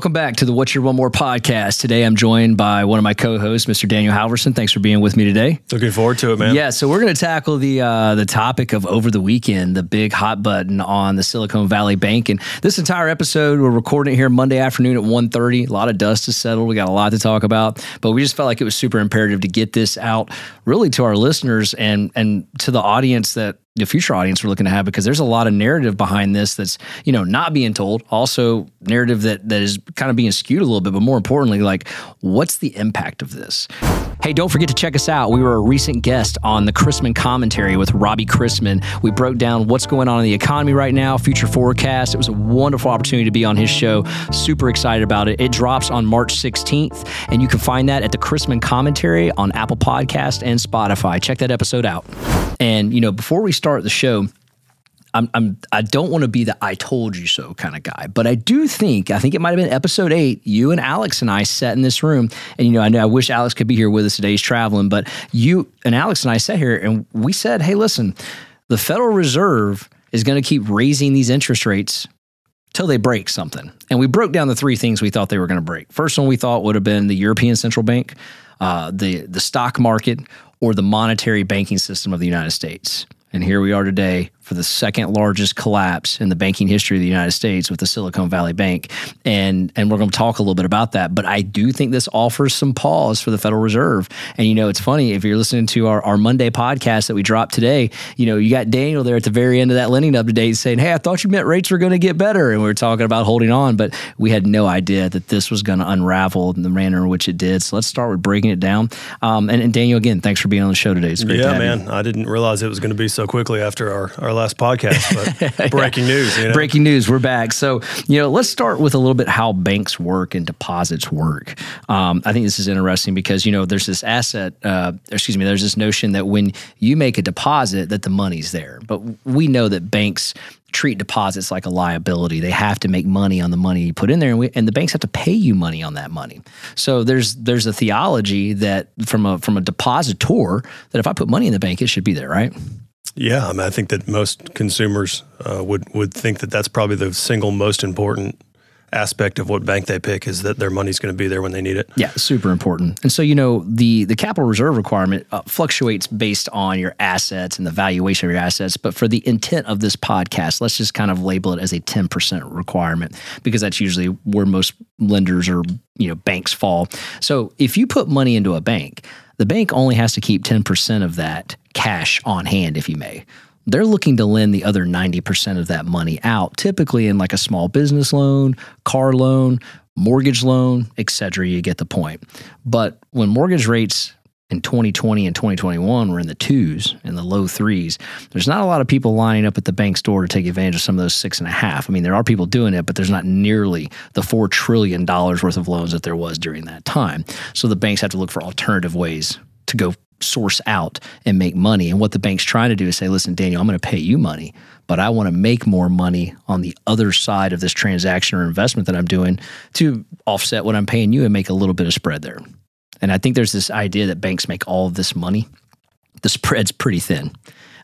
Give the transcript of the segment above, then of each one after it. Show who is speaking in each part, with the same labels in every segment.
Speaker 1: Welcome back to the What's Your One More podcast. Today I'm joined by one of my co-hosts, Mr. Daniel Halverson. Thanks for being with me today.
Speaker 2: Looking forward to it, man.
Speaker 1: Yeah, so we're going to tackle the uh, the topic of over the weekend, the big hot button on the Silicon Valley Bank. And this entire episode, we're recording it here Monday afternoon at 1.30. A lot of dust has settled. We got a lot to talk about, but we just felt like it was super imperative to get this out really to our listeners and and to the audience that the future audience we're looking to have because there's a lot of narrative behind this that's you know not being told. Also narrative that that is kind of being skewed a little bit but more importantly like what's the impact of this? Hey don't forget to check us out. We were a recent guest on the chrisman commentary with robbie chrisman. We broke down what's going on in the economy right now future forecast. It was a wonderful opportunity to be on his show. Super excited about it. It drops on march 16th and you can find that at the chrisman commentary on apple podcast and spotify. Check that episode out. And you know before we start the show, I'm, I'm I don't want to be the I told you so kind of guy, but I do think I think it might have been episode eight. You and Alex and I sat in this room, and you know I know I wish Alex could be here with us today. He's traveling, but you and Alex and I sat here and we said, "Hey, listen, the Federal Reserve is going to keep raising these interest rates till they break something." And we broke down the three things we thought they were going to break. First one we thought would have been the European Central Bank, uh, the the stock market, or the monetary banking system of the United States. And here we are today for the second largest collapse in the banking history of the United States with the Silicon Valley Bank. And and we're going to talk a little bit about that. But I do think this offers some pause for the Federal Reserve. And you know, it's funny if you're listening to our, our Monday podcast that we dropped today, you know, you got Daniel there at the very end of that lending update saying, Hey, I thought you meant rates were going to get better. And we were talking about holding on, but we had no idea that this was going to unravel in the manner in which it did. So let's start with breaking it down. Um, and, and, Daniel, again, thanks for being on the show today. It's great.
Speaker 2: Yeah, man. You. I didn't realize it was going to be so quickly after our, our last podcast, but breaking news. You know?
Speaker 1: Breaking news. We're back. So, you know, let's start with a little bit how banks work and deposits work. Um, I think this is interesting because, you know, there's this asset, uh, excuse me, there's this notion that when you make a deposit, that the money's there. But we know that banks treat deposits like a liability. They have to make money on the money you put in there, and, we, and, the banks have to pay you money on that money. So there's there's a theology that from a from a depositor that if I put money in the bank, it should be there, right?
Speaker 2: Yeah, I mean, I think that most consumers uh, would would think that that's probably the single most important aspect of what bank they pick is that their money's going to be there when they need it.
Speaker 1: Yeah, super important. And so you know the the capital reserve requirement uh, fluctuates based on your assets and the valuation of your assets. But for the intent of this podcast, let's just kind of label it as a ten percent requirement because that's usually where most lenders or you know banks fall. So if you put money into a bank, the bank only has to keep ten percent of that cash on hand, if you may. They're looking to lend the other 90% of that money out, typically in like a small business loan, car loan, mortgage loan, etc. You get the point. But when mortgage rates in 2020 and 2021 were in the twos and the low threes. There's not a lot of people lining up at the bank store to take advantage of some of those six and a half. I mean, there are people doing it, but there's not nearly the four trillion dollars worth of loans that there was during that time. So the banks have to look for alternative ways to go source out and make money. And what the bank's trying to do is say, listen, Daniel, I'm going to pay you money, but I want to make more money on the other side of this transaction or investment that I'm doing to offset what I'm paying you and make a little bit of spread there. And I think there's this idea that banks make all of this money. The spread's pretty thin.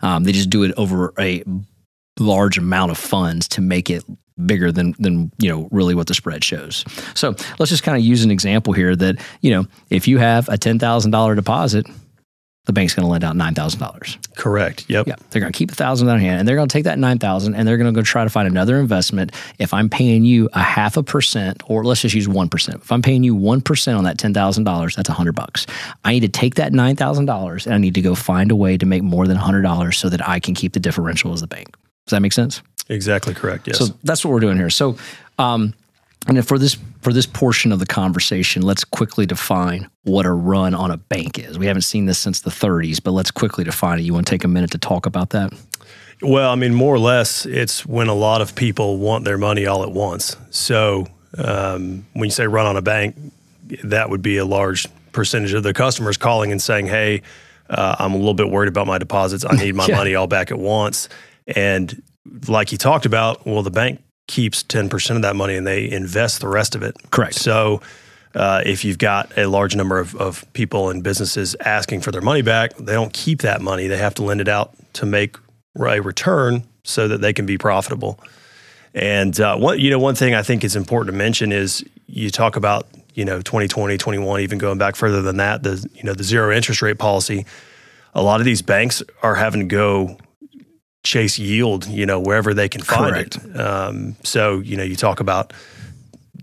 Speaker 1: Um, they just do it over a large amount of funds to make it bigger than than you know really what the spread shows. So let's just kind of use an example here that you know if you have a ten thousand dollar deposit the bank's going to lend out nine thousand dollars.
Speaker 2: Correct. Yep.
Speaker 1: Yeah. They're going to keep a thousand in their hand, and they're going to take that nine thousand, and they're going to go try to find another investment. If I'm paying you a half a percent, or let's just use one percent. If I'm paying you one percent on that ten thousand dollars, that's a hundred bucks. I need to take that nine thousand dollars, and I need to go find a way to make more than hundred dollars so that I can keep the differential as the bank. Does that make sense?
Speaker 2: Exactly correct. Yes.
Speaker 1: So that's what we're doing here. So. Um, and for this for this portion of the conversation, let's quickly define what a run on a bank is. We haven't seen this since the 30s, but let's quickly define it. You want to take a minute to talk about that?
Speaker 2: Well, I mean, more or less, it's when a lot of people want their money all at once. So um, when you say run on a bank, that would be a large percentage of the customers calling and saying, "Hey, uh, I'm a little bit worried about my deposits. I need my yeah. money all back at once." And like you talked about, well, the bank keeps 10% of that money and they invest the rest of it.
Speaker 1: Correct.
Speaker 2: So uh, if you've got a large number of, of people and businesses asking for their money back, they don't keep that money. They have to lend it out to make a return so that they can be profitable. And uh, one, you know, one thing I think is important to mention is you talk about you know 2020, 21, even going back further than that, the you know the zero interest rate policy. A lot of these banks are having to go chase yield, you know, wherever they can find
Speaker 1: Correct.
Speaker 2: it. Um, so you know, you talk about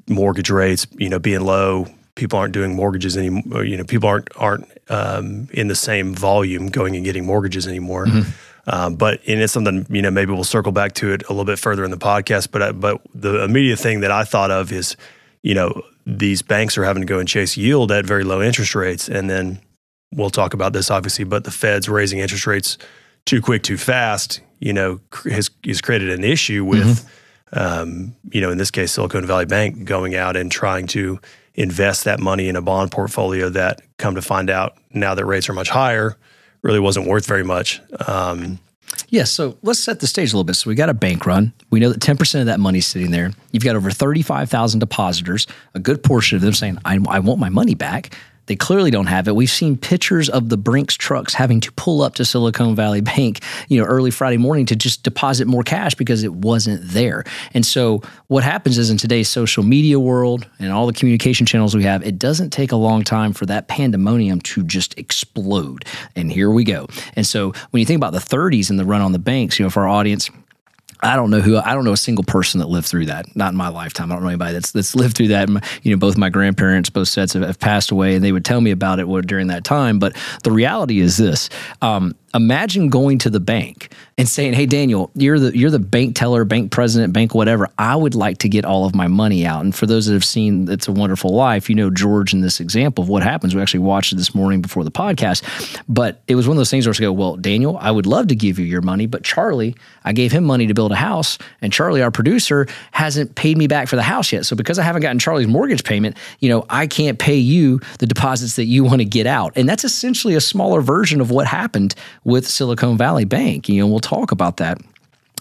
Speaker 2: mortgage rates, you know, being low. People aren't doing mortgages anymore. You know, people aren't aren't um, in the same volume going and getting mortgages anymore. Um, but and it's something you know maybe we'll circle back to it a little bit further in the podcast. But I, but the immediate thing that I thought of is you know these banks are having to go and chase yield at very low interest rates, and then we'll talk about this obviously. But the Fed's raising interest rates too quick, too fast. You know, cr- has has created an issue with um, you know in this case Silicon Valley Bank going out and trying to invest that money in a bond portfolio that come to find out now that rates are much higher really wasn't worth very much. Um,
Speaker 1: Yeah, so let's set the stage a little bit. So we got a bank run. We know that 10% of that money's sitting there. You've got over 35,000 depositors, a good portion of them saying, I, I want my money back. They clearly don't have it. We've seen pictures of the Brinks trucks having to pull up to Silicon Valley Bank, you know, early Friday morning to just deposit more cash because it wasn't there. And so what happens is in today's social media world and all the communication channels we have, it doesn't take a long time for that pandemonium to just explode. And here we go. And so when you think about the 30s and the run on the banks, you know, for our audience, I don't know who I don't know a single person that lived through that. Not in my lifetime. I don't know anybody that's that's lived through that. You know, both my grandparents, both sets have, have passed away, and they would tell me about it during that time. But the reality is this: um, imagine going to the bank and saying, "Hey, Daniel, you're the you're the bank teller, bank president, bank whatever. I would like to get all of my money out." And for those that have seen "It's a Wonderful Life," you know George in this example of what happens. We actually watched it this morning before the podcast, but it was one of those things where I go, "Well, Daniel, I would love to give you your money, but Charlie, I gave him money to build a house, and Charlie, our producer, hasn't paid me back for the house yet. So because I haven't gotten Charlie's mortgage payment, you know, I can't pay you the deposits that you want to get out. And that's essentially a smaller version of what happened with Silicon Valley Bank. You know, we'll talk about that.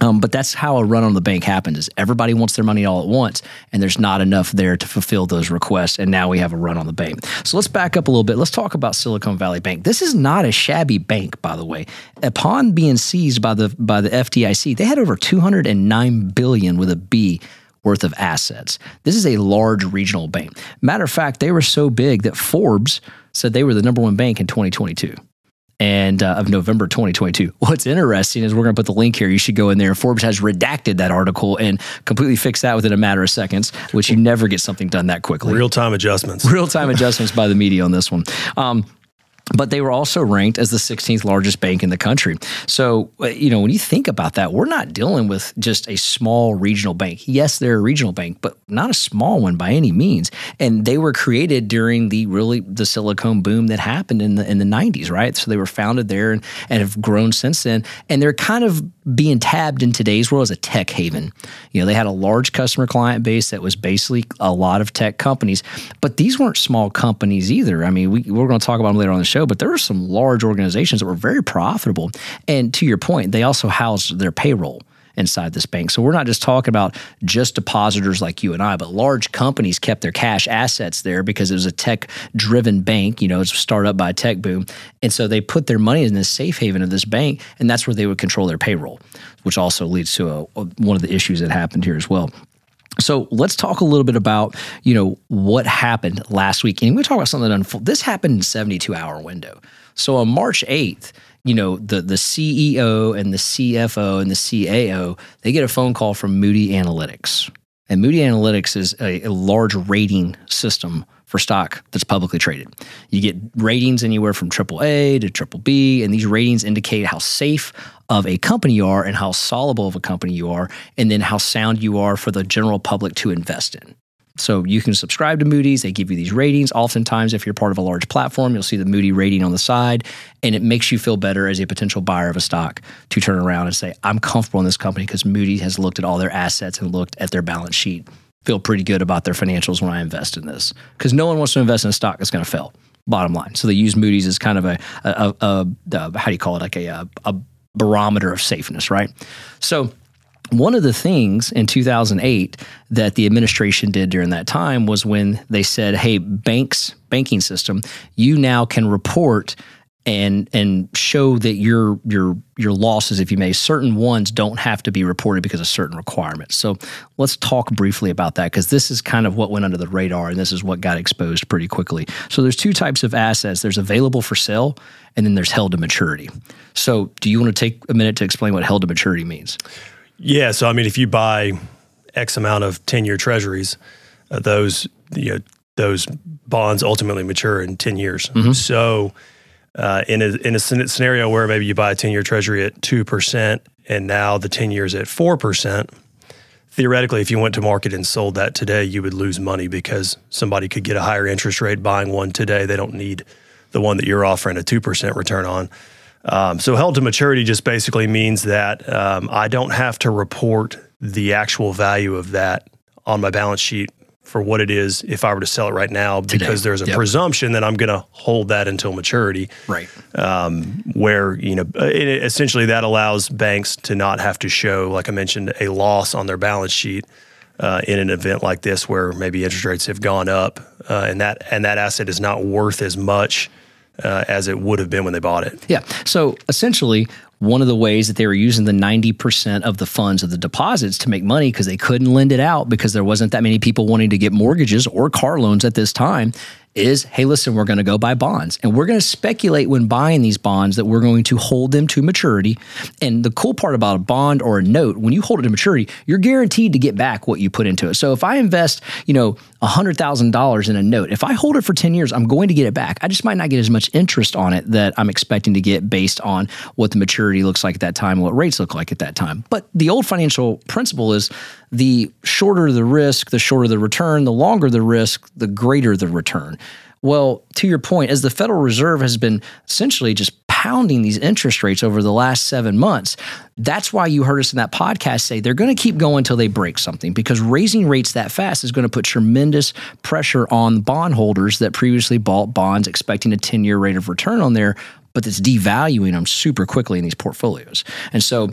Speaker 1: Um, but that's how a run on the bank happens is everybody wants their money all at once and there's not enough there to fulfill those requests and now we have a run on the bank. So let's back up a little bit. Let's talk about silicon valley bank. This is not a shabby bank by the way. Upon being seized by the by the fdic they had over 209 billion with a b worth of assets. This is a large regional bank. Matter of fact they were so big that forbes said they were the number one bank in 2022 and uh, of November 2022. What's interesting is we're going to put the link here. You should go in there. Forbes has redacted that article and completely fixed that within a matter of seconds, which you never get something done that quickly.
Speaker 2: real time adjustments.
Speaker 1: Real time adjustments by the media on this one. Um, but they were also ranked as the 16th largest bank in the country. So, uh, you know, when you think about that, we're not dealing with just a small regional bank. Yes, they're a regional bank, but not a small one by any means. And they were created during the really the silicone boom that happened in the in the 90s, right? So they were founded there and, and have grown since then. And they're kind of being tabbed in today's world as a tech haven. You know, they had a large customer client base that was basically a lot of tech companies, but these weren't small companies either. I mean, we, we're going to talk about them later on the show, but there were some large organizations that were very profitable. And to your point, they also housed their payroll inside this bank. So we're not just talking about just depositors like you and I, but large companies kept their cash assets there because it was a tech driven bank, you know, it's started up by a tech boom. And so they put their money in this safe haven of this bank, and that's where they would control their payroll, which also leads to a, a- one of the issues that happened here as well. So let's talk a little bit about you know what happened last week, and we're about something that unfolded. This happened in seventy two hour window. So on March eighth, you know the the CEO and the CFO and the CAO they get a phone call from Moody Analytics, and Moody Analytics is a, a large rating system for stock that's publicly traded. You get ratings anywhere from AAA to triple B, and these ratings indicate how safe of a company you are and how soluble of a company you are, and then how sound you are for the general public to invest in. So you can subscribe to Moody's. They give you these ratings. Oftentimes, if you're part of a large platform, you'll see the Moody rating on the side, and it makes you feel better as a potential buyer of a stock to turn around and say, I'm comfortable in this company because Moody has looked at all their assets and looked at their balance sheet. Feel pretty good about their financials when I invest in this. Because no one wants to invest in a stock that's going to fail, bottom line. So they use Moody's as kind of a, a, a, a how do you call it, like a, a, barometer of safeness, right? So one of the things in 2008 that the administration did during that time was when they said, "Hey, banks, banking system, you now can report and and show that your your your losses, if you may, certain ones don't have to be reported because of certain requirements. So let's talk briefly about that because this is kind of what went under the radar and this is what got exposed pretty quickly. So there's two types of assets. There's available for sale and then there's held to maturity. So do you want to take a minute to explain what held to maturity means?
Speaker 2: Yeah. So I mean, if you buy X amount of 10 year treasuries, uh, those you know those bonds ultimately mature in 10 years. Mm-hmm. So uh, in a in a scenario where maybe you buy a 10 year treasury at 2% and now the 10 years at 4%, theoretically, if you went to market and sold that today, you would lose money because somebody could get a higher interest rate buying one today. They don't need the one that you're offering a 2% return on. Um, so held to maturity just basically means that um, I don't have to report the actual value of that on my balance sheet for what it is if I were to sell it right now Today. because there's a yep. presumption that I'm going to hold that until maturity.
Speaker 1: Right.
Speaker 2: Um, where, you know, it, essentially that allows banks to not have to show, like I mentioned, a loss on their balance sheet. Uh, in an event like this, where maybe interest rates have gone up, uh, and that and that asset is not worth as much uh, as it would have been when they bought it.
Speaker 1: Yeah. So essentially, one of the ways that they were using the 90% of the funds of the deposits to make money because they couldn't lend it out because there wasn't that many people wanting to get mortgages or car loans at this time is hey, listen, we're going to go buy bonds. And we're going to speculate when buying these bonds that we're going to hold them to maturity. And the cool part about a bond or a note, when you hold it to maturity, you're guaranteed to get back what you put into it. So if I invest, you know, $100,000 in a note, if I hold it for 10 years, I'm going to get it back. I just might not get as much interest on it that I'm expecting to get based on what the maturity looks like at that time, what rates look like at that time. But the old financial principle is the shorter the risk, the shorter the return, the longer the risk, the greater the return. Well, to your point, as the Federal Reserve has been essentially just pounding these interest rates over the last seven months, that's why you heard us in that podcast say they're going to keep going until they break something because raising rates that fast is going to put tremendous pressure on bondholders that previously bought bonds expecting a 10 year rate of return on there, but it's devaluing them super quickly in these portfolios. And so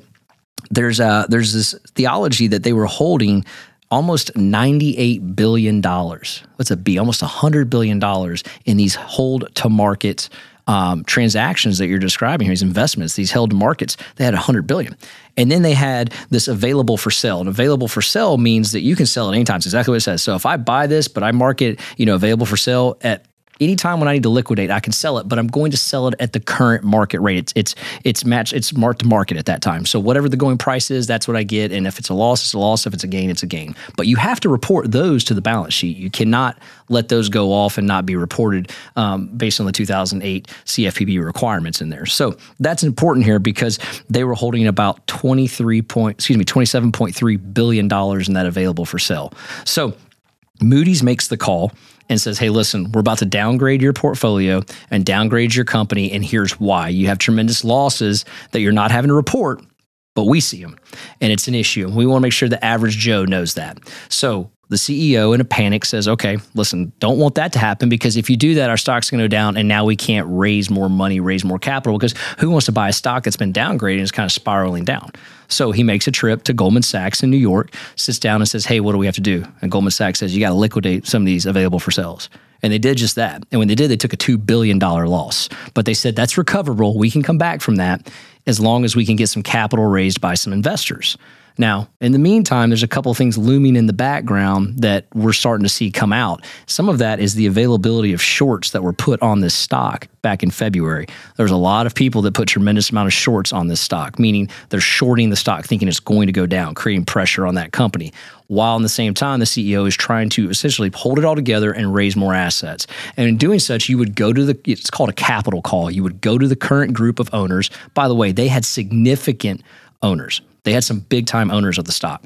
Speaker 1: there's a there's this theology that they were holding almost 98 billion dollars. What's a B? Almost 100 billion dollars in these hold to market um, transactions that you're describing here, these investments, these held markets, they had 100 billion. And then they had this available for sale. And available for sale means that you can sell it anytime. It's exactly what it says. So if I buy this, but I mark it, you know, available for sale at anytime when I need to liquidate, I can sell it, but I'm going to sell it at the current market rate. It's it's it's match it's marked to market at that time. So whatever the going price is, that's what I get. And if it's a loss, it's a loss. If it's a gain, it's a gain. But you have to report those to the balance sheet. You cannot let those go off and not be reported um, based on the 2008 CFPB requirements in there. So that's important here because they were holding about 23 point, excuse me, 27.3 billion dollars in that available for sale. So Moody's makes the call and says, hey, listen, we're about to downgrade your portfolio and downgrade your company. And here's why you have tremendous losses that you're not having to report, but we see them. And it's an issue. We want to make sure the average Joe knows that. So the CEO in a panic says, okay, listen, don't want that to happen because if you do that, our stock's going to go down and now we can't raise more money, raise more capital because who wants to buy a stock that's been downgraded and is kind of spiraling down? So he makes a trip to Goldman Sachs in New York, sits down and says, hey, what do we have to do? And Goldman Sachs says, you got to liquidate some of these available for sales. And they did just that. And when they did, they took a $2 billion loss. But they said, that's recoverable. We can come back from that as long as we can get some capital raised by some investors. Now, in the meantime, there's a couple things looming in the background that we're starting to see come out. Some of that is the availability of shorts that were put on this stock back in February. There's a lot of people that put tremendous amount of shorts on this stock, meaning they're shorting the stock thinking it's going to go down, creating pressure on that company. While in the same time, the CEO is trying to essentially hold it all together and raise more assets. And in doing such, you would go to the, it's called a capital call. You would go to the current group of owners. By the way, they had significant owners. They had some big time owners of the stock.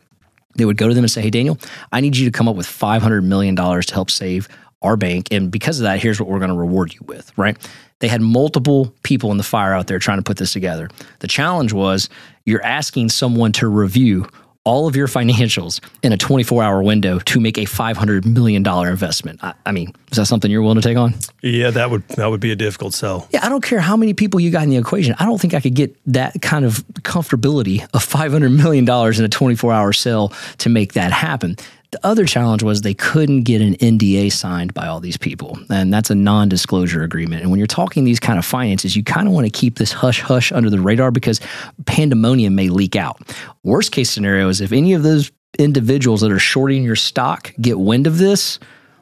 Speaker 1: They would go to them and say, Hey, Daniel, I need you to come up with $500 million to help save our bank. And because of that, here's what we're going to reward you with, right? They had multiple people in the fire out there trying to put this together. The challenge was you're asking someone to review all of your financials in a 24 hour window to make a $500 million investment. I, I, mean, is that something you're willing to take on?
Speaker 2: Yeah, that would, that would be a difficult sell.
Speaker 1: Yeah. I don't care how many people you got in the equation. I don't think I could get that kind of comfortability of $500 million in a 24 hour sale to make that happen. The other challenge was they couldn't get an NDA signed by all these people. And that's a non disclosure agreement. And when you're talking these kind of finances, you kind of want to keep this hush hush under the radar because pandemonium may leak out. Worst case scenario is if any of those individuals that are shorting your stock get wind of this,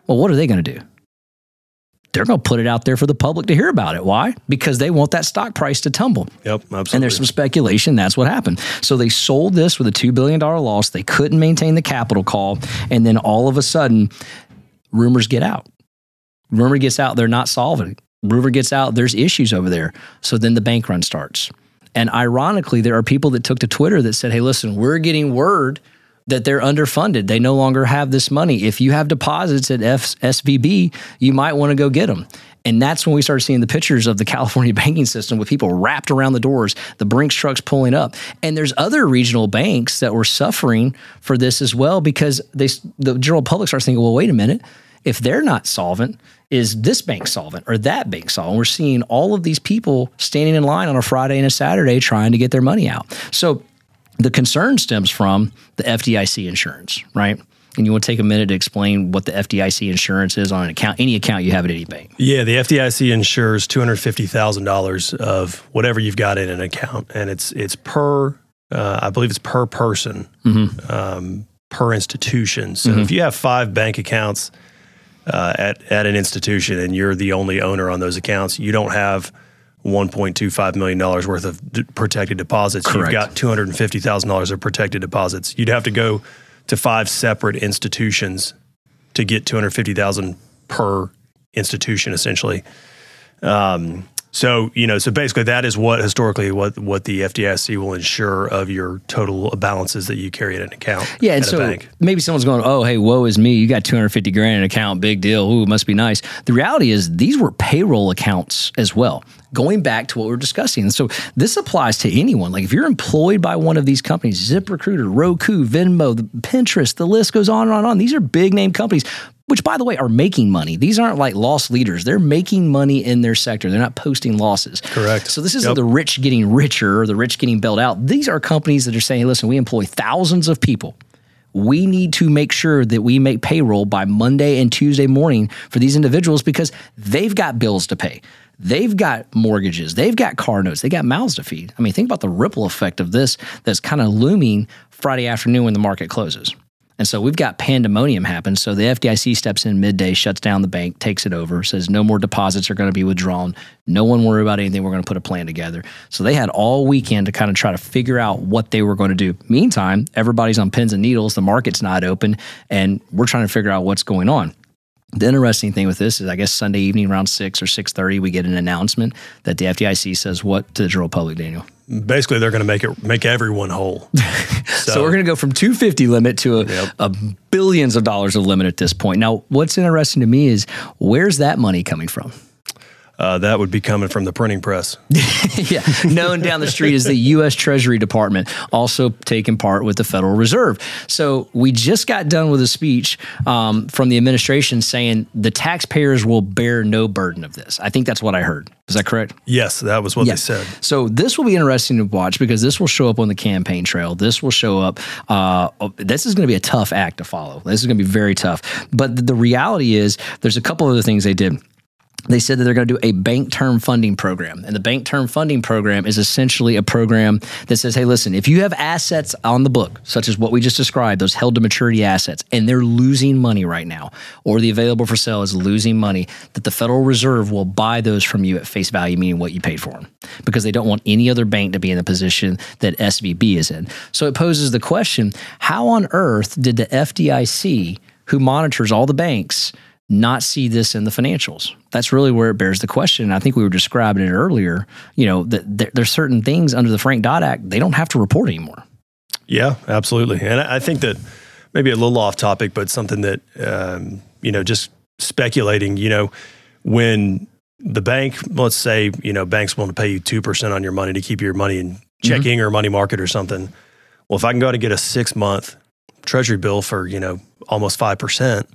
Speaker 1: well, what are they going to do? They're going to put it out there for the public to hear about it. Why? Because they want that stock price to tumble.
Speaker 2: Yep, absolutely.
Speaker 1: And there's some speculation that's what happened. So they sold this with a $2 billion loss. They couldn't maintain the capital call. And then all of a sudden, rumors get out. Rumor gets out, they're not solving. Rumor gets out, there's issues over there. So then the bank run starts. And ironically, there are people that took to Twitter that said, hey, listen, we're getting word that they're underfunded. They no longer have this money. If you have deposits at F- SVB, you might want to go get them. And that's when we started seeing the pictures of the California banking system with people wrapped around the doors, the Brinks trucks pulling up. And there's other regional banks that were suffering for this as well because they, the general public starts thinking, well, wait a minute. If they're not solvent, is this bank solvent or that bank solvent? We're seeing all of these people standing in line on a Friday and a Saturday trying to get their money out. So the concern stems from the FDIC insurance, right? And you want to take a minute to explain what the FDIC insurance is on an account, any account you have at any bank.
Speaker 2: Yeah, the FDIC insures two hundred fifty thousand dollars of whatever you've got in an account, and it's it's per, uh, I believe it's per person, mm-hmm. um, per institution. So mm-hmm. if you have five bank accounts uh, at at an institution and you're the only owner on those accounts, you don't have $1.25 million worth of d- protected deposits.
Speaker 1: Correct.
Speaker 2: You've got $250,000 of protected deposits. You'd have to go to five separate institutions to get 250,000 per institution essentially. Um, so you know, so basically, that is what historically what what the FDIC will ensure of your total balances that you carry in an account.
Speaker 1: Yeah, and so maybe someone's going, "Oh, hey, woe is me! You got two hundred fifty grand in an account, big deal. Ooh, must be nice." The reality is, these were payroll accounts as well. Going back to what we are discussing, and so this applies to anyone. Like if you're employed by one of these companies, ZipRecruiter, Roku, Venmo, Pinterest, the list goes on and on and on. These are big name companies which by the way are making money. These aren't like loss leaders. They're making money in their sector. They're not posting losses.
Speaker 2: Correct.
Speaker 1: So this isn't yep. the rich getting richer or the rich getting bailed out. These are companies that are saying, listen, we employ thousands of people. We need to make sure that we make payroll by Monday and Tuesday morning for these individuals because they've got bills to pay. They've got mortgages, they've got car notes, they got mouths to feed. I mean, think about the ripple effect of this that's kind of looming Friday afternoon when the market closes. And so we've got pandemonium happen. So the FDIC steps in midday, shuts down the bank, takes it over, says no more deposits are going to be withdrawn. No one worry about anything. We're going to put a plan together. So they had all weekend to kind of try to figure out what they were going to do. Meantime, everybody's on pins and needles. The market's not open, and we're trying to figure out what's going on. The interesting thing with this is, I guess Sunday evening around six or six thirty, we get an announcement that the FDIC says what to the general public, Daniel
Speaker 2: basically they're going to make it make everyone whole.
Speaker 1: So, so we're going to go from 250 limit to a, yep. a, billions of dollars of limit at this point. Now, what's interesting to me is where's that money coming from?
Speaker 2: Uh, that would be coming from the printing press.
Speaker 1: yeah, known down the street as the U.S. Treasury Department, also taking part with the Federal Reserve. So we just got done with a speech um, from the administration saying the taxpayers will bear no burden of this. I think that's what I heard. Is that correct?
Speaker 2: Yes, that was what they said.
Speaker 1: So this will be interesting to watch because this will show up on the campaign trail. This will show up. Uh, this is going to be a tough act to follow. This is going to be very tough. But the reality is, there's a couple other things they did they said that they're going to do a bank term funding program. And the bank term funding program is essentially a program that says, hey, listen, if you have assets on the book, such as what we just described, those held to maturity assets, and they're losing money right now, or the available for sale is losing money, that the Federal Reserve will buy those from you at face value, meaning what you paid for them, because they don't want any other bank to be in the position that SVB is in. So it poses the question how on earth did the FDIC, who monitors all the banks, not see this in the financials? That's really where it bears the question. I think we were describing it earlier. You know, that there's certain things under the Frank Dodd Act they don't have to report anymore.
Speaker 2: Yeah, absolutely. And I think that maybe a little off topic, but something that um, you know, just speculating. You know, when the bank, let's say, you know, banks want to pay you two percent on your money to keep your money in checking mm-hmm. or money market or something. Well, if I can go out and get a six month treasury bill for you know almost five percent,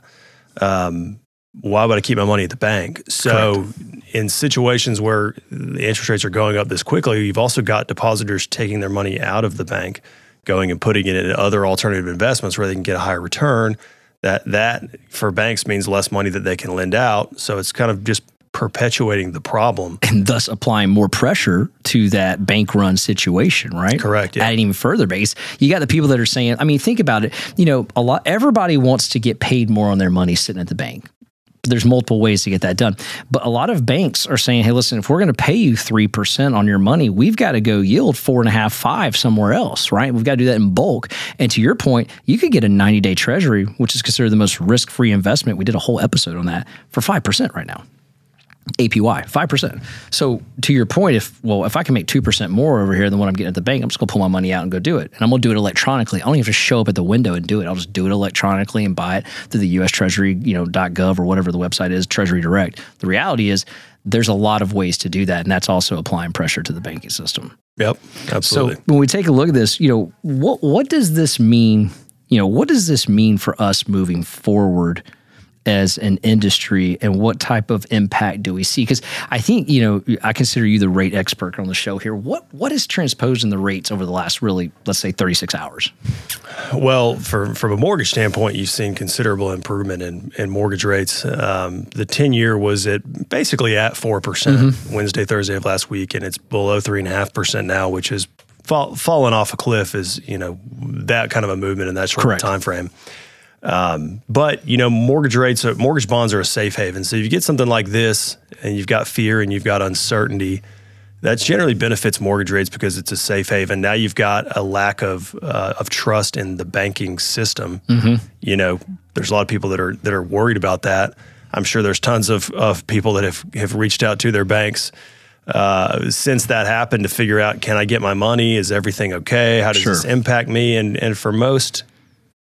Speaker 2: um, why would I keep my money at the bank? So, Correct. in situations where the interest rates are going up this quickly, you've also got depositors taking their money out of the bank, going and putting it in other alternative investments where they can get a higher return. That that for banks means less money that they can lend out. So it's kind of just perpetuating the problem
Speaker 1: and thus applying more pressure to that bank run situation, right?
Speaker 2: Correct.
Speaker 1: Yeah. Adding even further base, you got the people that are saying, I mean, think about it. You know, a lot, everybody wants to get paid more on their money sitting at the bank there's multiple ways to get that done. But a lot of banks are saying, hey, listen, if we're going to pay you 3% on your money, we've got to go yield four and a half, five somewhere else, right? We've got to do that in bulk. And to your point, you could get a 90 day treasury, which is considered the most risk free investment. We did a whole episode on that for 5% right now. APY, 5%. So to your point, if well, if I can make 2% more over here than what I'm getting at the bank, I'm just gonna pull my money out and go do it. And I'm gonna do it electronically. I don't even have to show up at the window and do it. I'll just do it electronically and buy it through the US Treasury, you know, .gov or whatever the website is, Treasury Direct. The reality is there's a lot of ways to do that. And that's also applying pressure to the banking system.
Speaker 2: Yep. Absolutely.
Speaker 1: So when we take a look at this, you know, what what does this mean? You know, what does this mean for us moving forward? As an industry and what type of impact do we see? Because I think, you know, I consider you the rate expert on the show here. What what has transposed in the rates over the last really, let's say 36 hours?
Speaker 2: Well, for, from a mortgage standpoint, you've seen considerable improvement in, in mortgage rates. Um, the 10 year was at basically at 4% mm hmm Wednesday, Thursday of last week, and it's below 3.5% now, which is fall, fallen off a cliff is, you know, that kind of a movement in that short Correct. time frame. Um, but you know, mortgage rates, are, mortgage bonds are a safe haven. So if you get something like this, and you've got fear and you've got uncertainty, that generally benefits mortgage rates because it's a safe haven. Now you've got a lack of uh, of trust in the banking system. Mm-hmm. You know, there's a lot of people that are that are worried about that. I'm sure there's tons of, of people that have, have reached out to their banks uh, since that happened to figure out can I get my money? Is everything okay? How does sure. this impact me? And and for most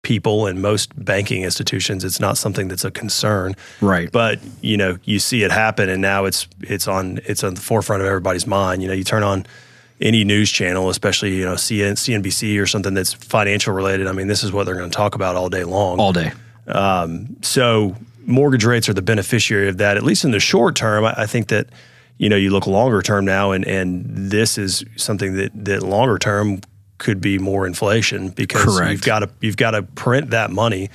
Speaker 2: people and most banking institutions it's not something that's a concern.
Speaker 1: Right.
Speaker 2: But you know you see it happen and now it's it's on it's on the forefront of everybody's mind. You know you turn on any news channel especially you know CN, CNBC or something that's financial related I mean this is what they're going to talk about all day long.
Speaker 1: All day. Um,
Speaker 2: so mortgage rates are the beneficiary of that at least in the short term. I, I think that you know you look longer term now and and this is something that that longer term could be more inflation because Correct. you've got to you've got to print that money,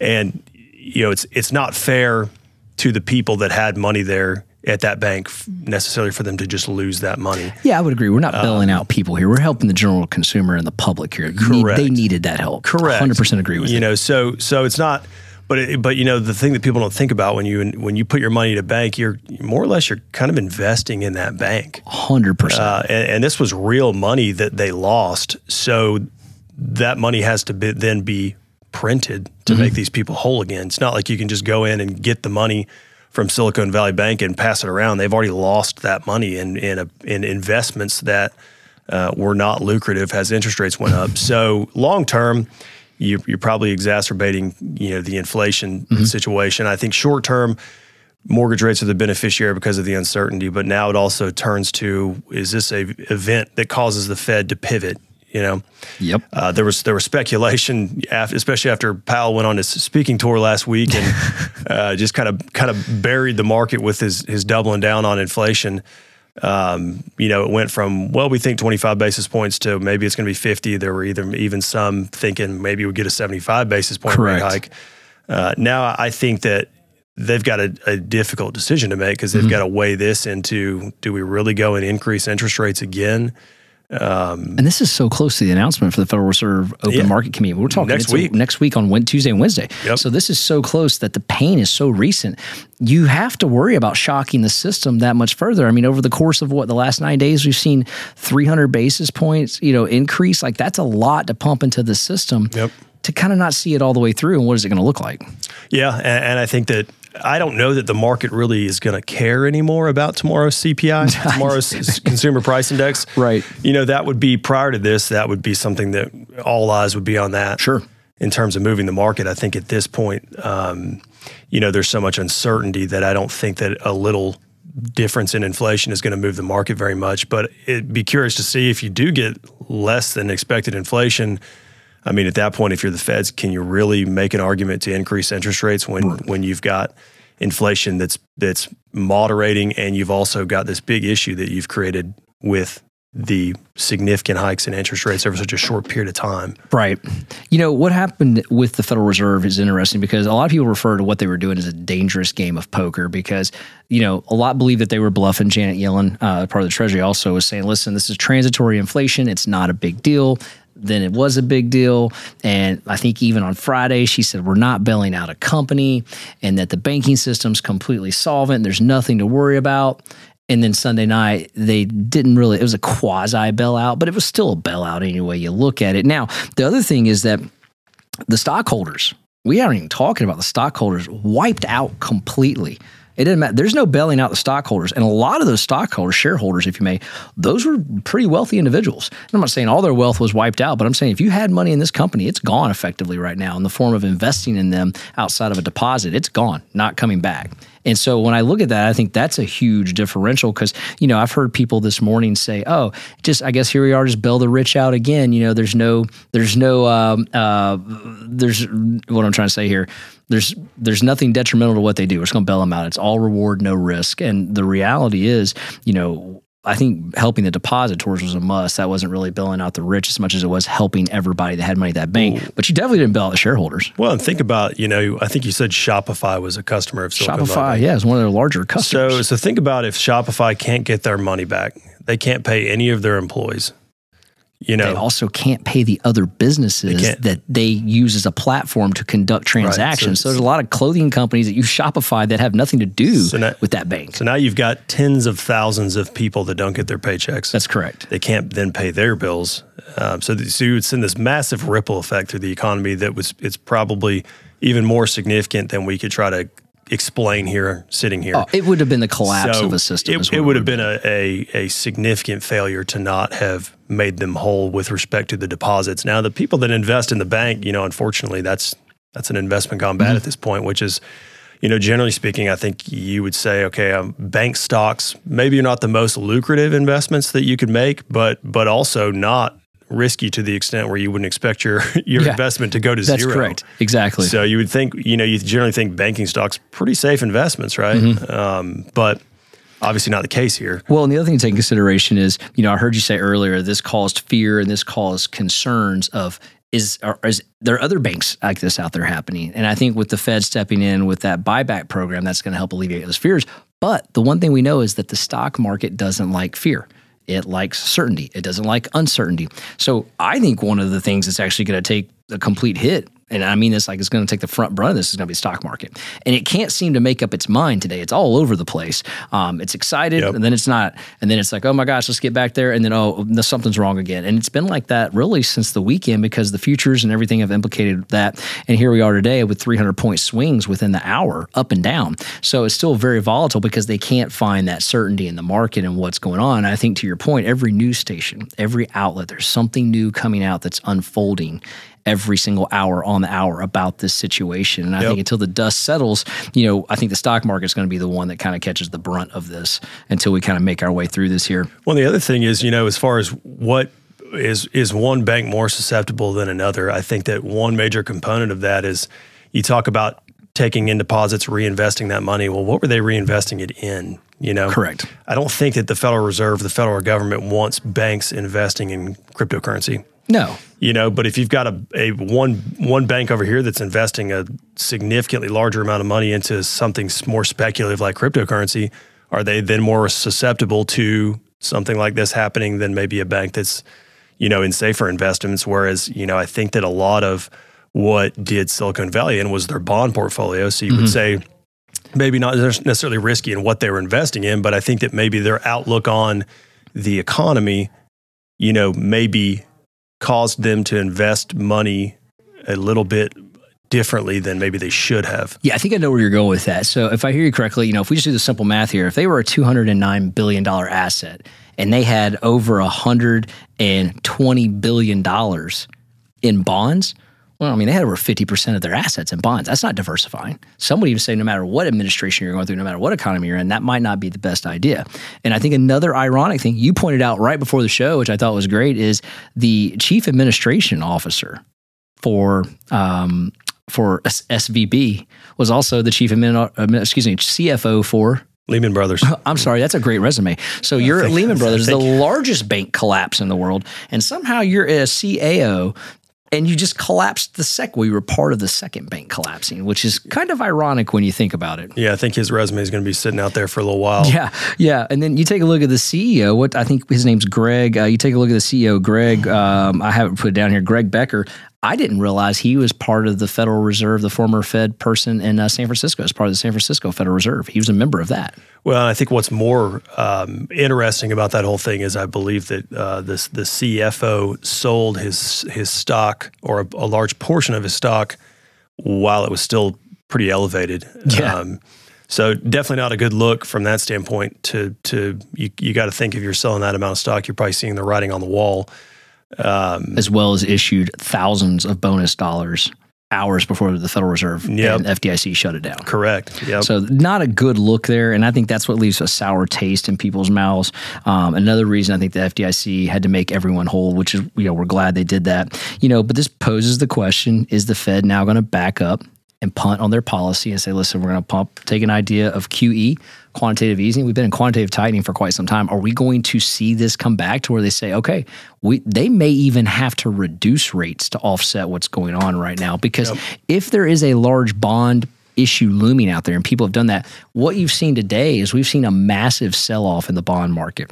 Speaker 2: and you know it's it's not fair to the people that had money there at that bank necessarily for them to just lose that money.
Speaker 1: Yeah, I would agree. We're not bailing um, out people here. We're helping the general consumer and the public here. Correct. Need, they needed that help.
Speaker 2: Correct.
Speaker 1: 100% agree with
Speaker 2: you.
Speaker 1: You
Speaker 2: know, so so it's not but it, but you know the thing that people don't think about when you when you put your money to bank, you're more or less you're kind of investing in that bank.
Speaker 1: Hundred uh, percent.
Speaker 2: And this was real money that they lost, so that money has to be, then be printed to mm-hmm. make these people whole again. It's not like you can just go in and get the money from Silicon Valley Bank and pass it around. They've already lost that money in in, a, in investments that uh, were not lucrative as interest rates went up. So long term you're, you're probably exacerbating you know the inflation mm-hmm. situation. I think short term mortgage rates are the beneficiary because of the uncertainty, but now it also turns to is this a event that causes the Fed to pivot? You know,
Speaker 1: yep.
Speaker 2: Uh, there was there was speculation, after, especially after Powell went on his speaking tour last week and uh, just kind of kind of buried the market with his his doubling down on inflation. Um, you know, it went from well, we think 25 basis points to maybe it's going to be 50. There were either even some thinking maybe we'd get a 75 basis point Correct. rate hike. Uh, now I think that they've got a, a difficult decision to make because they've mm-hmm. got to weigh this into: do we really go and increase interest rates again?
Speaker 1: Um, and this is so close to the announcement for the Federal Reserve Open yeah. Market Committee. We're talking
Speaker 2: next week.
Speaker 1: Next week on Tuesday and Wednesday. Yep. So this is so close that the pain is so recent. You have to worry about shocking the system that much further. I mean, over the course of what the last nine days, we've seen 300 basis points, you know, increase. Like that's a lot to pump into the system.
Speaker 2: Yep.
Speaker 1: To kind of not see it all the way through, and what is it going to look like?
Speaker 2: Yeah, and, and I think that I don't know that the market really is going to care anymore about tomorrow's CPI, tomorrow's consumer price index.
Speaker 1: Right.
Speaker 2: You know, that would be prior to this, that would be something that all eyes would be on that.
Speaker 1: Sure.
Speaker 2: In terms of moving the market, I think at this point, um, you know, there's so much uncertainty that I don't think that a little difference in inflation is going to move the market very much. But it'd be curious to see if you do get less than expected inflation I mean, at that point, if you're the Feds, can you really make an argument to increase interest rates when right. when you've got inflation that's that's moderating and you've also got this big issue that you've created with the significant hikes in interest rates over such a short period of time.
Speaker 1: Right. You know, what happened with the Federal Reserve is interesting because a lot of people refer to what they were doing as a dangerous game of poker because, you know, a lot believe that they were bluffing. Janet Yellen, uh, part of the Treasury, also was saying, listen, this is transitory inflation. It's not a big deal. Then it was a big deal. And I think even on Friday, she said, We're not bailing out a company and that the banking system's completely solvent. There's nothing to worry about. And then Sunday night, they didn't really, it was a quasi bailout, but it was still a bailout anyway you look at it. Now, the other thing is that the stockholders, we aren't even talking about the stockholders, wiped out completely. It didn't matter. There's no bailing out the stockholders. And a lot of those stockholders, shareholders, if you may, those were pretty wealthy individuals. And I'm not saying all their wealth was wiped out, but I'm saying if you had money in this company, it's gone effectively right now in the form of investing in them outside of a deposit. It's gone, not coming back. And so when I look at that, I think that's a huge differential because, you know, I've heard people this morning say, oh, just, I guess here we are, just bail the rich out again. You know, there's no, there's no, um, uh, there's what I'm trying to say here. There's, there's nothing detrimental to what they do. We're just going to bail them out. It's all reward, no risk. And the reality is, you know, I think helping the depositors was a must. That wasn't really bailing out the rich as much as it was helping everybody that had money at that bank. Ooh. But you definitely didn't bail out the shareholders.
Speaker 2: Well, and think about, you know, I think you said Shopify was a customer of Silicon
Speaker 1: Shopify,
Speaker 2: Valley.
Speaker 1: yeah, it's one of their larger customers.
Speaker 2: So, so think about if Shopify can't get their money back, they can't pay any of their employees you know,
Speaker 1: they also can't pay the other businesses they that they use as a platform to conduct transactions. Right. So, so, there's a lot of clothing companies that use Shopify that have nothing to do so now, with that bank.
Speaker 2: So now you've got tens of thousands of people that don't get their paychecks.
Speaker 1: That's correct.
Speaker 2: They can't then pay their bills. Um, so, so you would send this massive ripple effect through the economy that was it's probably even more significant than we could try to explain here sitting here. Oh,
Speaker 1: it would have been the collapse so of a system.
Speaker 2: It, it would have been a, a, a, significant failure to not have made them whole with respect to the deposits. Now, the people that invest in the bank, you know, unfortunately, that's that's an investment gone bad mm-hmm. at this point, which is, you know, generally speaking, I think you would say, okay, um, bank stocks maybe are not the most lucrative investments that you could make, but but also not risky to the extent where you wouldn't expect your your yeah, investment to go to
Speaker 1: that's
Speaker 2: zero.
Speaker 1: That's correct. Exactly.
Speaker 2: So you would think, you know, you generally think banking stocks pretty safe investments, right? Mm-hmm. Um, but obviously not the case here.
Speaker 1: Well, and the other thing to take in consideration is, you know, I heard you say earlier this caused fear and this caused concerns of is, are, is there are other banks like this out there happening, and I think with the Fed stepping in with that buyback program, that's going to help alleviate those fears. But the one thing we know is that the stock market doesn't like fear. It likes certainty. It doesn't like uncertainty. So I think one of the things that's actually going to take a complete hit and I mean this like it's going to take the front brunt of this is going to be stock market, and it can't seem to make up its mind today. It's all over the place. Um, it's excited, yep. and then it's not, and then it's like, oh my gosh, let's get back there, and then oh, something's wrong again. And it's been like that really since the weekend because the futures and everything have implicated that. And here we are today with 300 point swings within the hour, up and down. So it's still very volatile because they can't find that certainty in the market and what's going on. And I think to your point, every news station, every outlet, there's something new coming out that's unfolding every single hour on the hour about this situation. And I yep. think until the dust settles, you know, I think the stock market is going to be the one that kind of catches the brunt of this until we kind of make our way through this here.
Speaker 2: Well, the other thing is, you know, as far as what is is one bank more susceptible than another, I think that one major component of that is you talk about taking in deposits, reinvesting that money. Well, what were they reinvesting it in? You know,
Speaker 1: correct.
Speaker 2: I don't think that the Federal Reserve, the federal government, wants banks investing in cryptocurrency.
Speaker 1: No.
Speaker 2: You know, but if you've got a, a one one bank over here that's investing a significantly larger amount of money into something more speculative like cryptocurrency, are they then more susceptible to something like this happening than maybe a bank that's, you know, in safer investments? Whereas, you know, I think that a lot of what did Silicon Valley in was their bond portfolio. So you mm-hmm. would say maybe not necessarily risky in what they were investing in, but I think that maybe their outlook on the economy, you know, maybe caused them to invest money a little bit differently than maybe they should have.
Speaker 1: Yeah, I think I know where you're going with that. So if I hear you correctly, you know, if we just do the simple math here, if they were a 209 billion dollar asset and they had over 120 billion dollars in bonds, well, I mean, they had over 50% of their assets in bonds. That's not diversifying. Some would even say no matter what administration you're going through, no matter what economy you're in, that might not be the best idea. And I think another ironic thing you pointed out right before the show, which I thought was great, is the chief administration officer for um, for SVB was also the chief admin, excuse me, CFO for
Speaker 2: Lehman Brothers.
Speaker 1: I'm sorry, that's a great resume. So you're at Lehman Brothers, the largest bank collapse in the world, and somehow you're a CAO and you just collapsed the second. We were part of the second bank collapsing, which is kind of ironic when you think about it.
Speaker 2: Yeah, I think his resume is going to be sitting out there for a little while.
Speaker 1: Yeah, yeah. And then you take a look at the CEO. What I think his name's Greg. Uh, you take a look at the CEO, Greg. Um, I have it put down here. Greg Becker. I didn't realize he was part of the Federal Reserve, the former Fed person in uh, San Francisco, as part of the San Francisco Federal Reserve. He was a member of that.
Speaker 2: Well, I think what's more um, interesting about that whole thing is I believe that uh, this the CFO sold his his stock or a, a, large portion of his stock while it was still pretty elevated.
Speaker 1: Yeah. Um,
Speaker 2: so definitely not a good look from that standpoint. To to you, you got to think if you're selling that amount of stock, you're probably seeing the writing on the wall
Speaker 1: um, as well as issued thousands of bonus dollars hours before the Federal Reserve yep. and FDIC shut it down.
Speaker 2: Correct.
Speaker 1: Yep. So not a good look there, and I think that's what leaves a sour taste in people's mouths. Um, another reason I think the FDIC had to make everyone whole, which is you know we're glad they did that. You know, but this poses the question: Is the Fed now going to back up and punt on their policy and say, listen, we're going to pump, take an idea of QE, quantitative easing. We've been in quantitative tightening for quite some time. Are we going to see this come back to where they say, okay, we they may even have to reduce rates to offset what's going on right now? Because yep. if there is a large bond issue looming out there and people have done that, what you've seen today is we've seen a massive sell off in the bond market.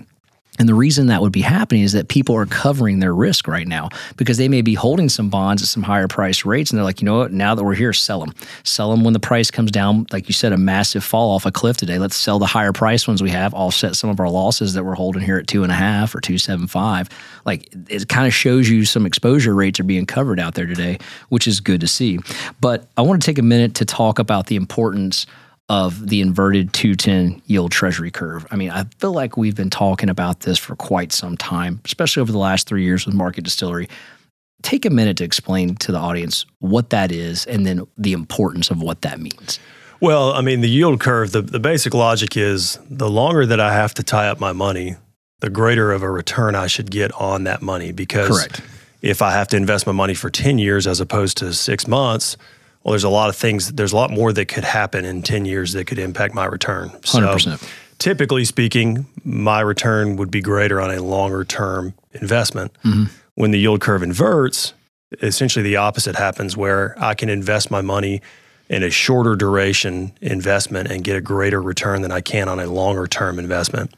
Speaker 1: And the reason that would be happening is that people are covering their risk right now because they may be holding some bonds at some higher price rates. And they're like, you know what? Now that we're here, sell them. Sell them when the price comes down. Like you said, a massive fall off a cliff today. Let's sell the higher price ones we have, offset some of our losses that we're holding here at two and a half or 275. Like it kind of shows you some exposure rates are being covered out there today, which is good to see. But I want to take a minute to talk about the importance of the inverted 210 yield treasury curve. I mean, I feel like we've been talking about this for quite some time, especially over the last three years with Market Distillery. Take a minute to explain to the audience what that is and then the importance of what that means.
Speaker 2: Well, I mean, the yield curve, the, the basic logic is the longer that I have to tie up my money, the greater of a return I should get on that money. Because
Speaker 1: Correct.
Speaker 2: if I have to invest my money for 10 years as opposed to six months, well, there's a lot of things, there's a lot more that could happen in 10 years that could impact my return.
Speaker 1: 100%.
Speaker 2: So, typically speaking, my return would be greater on a longer term investment. Mm-hmm. When the yield curve inverts, essentially the opposite happens where I can invest my money in a shorter duration investment and get a greater return than I can on a longer term investment.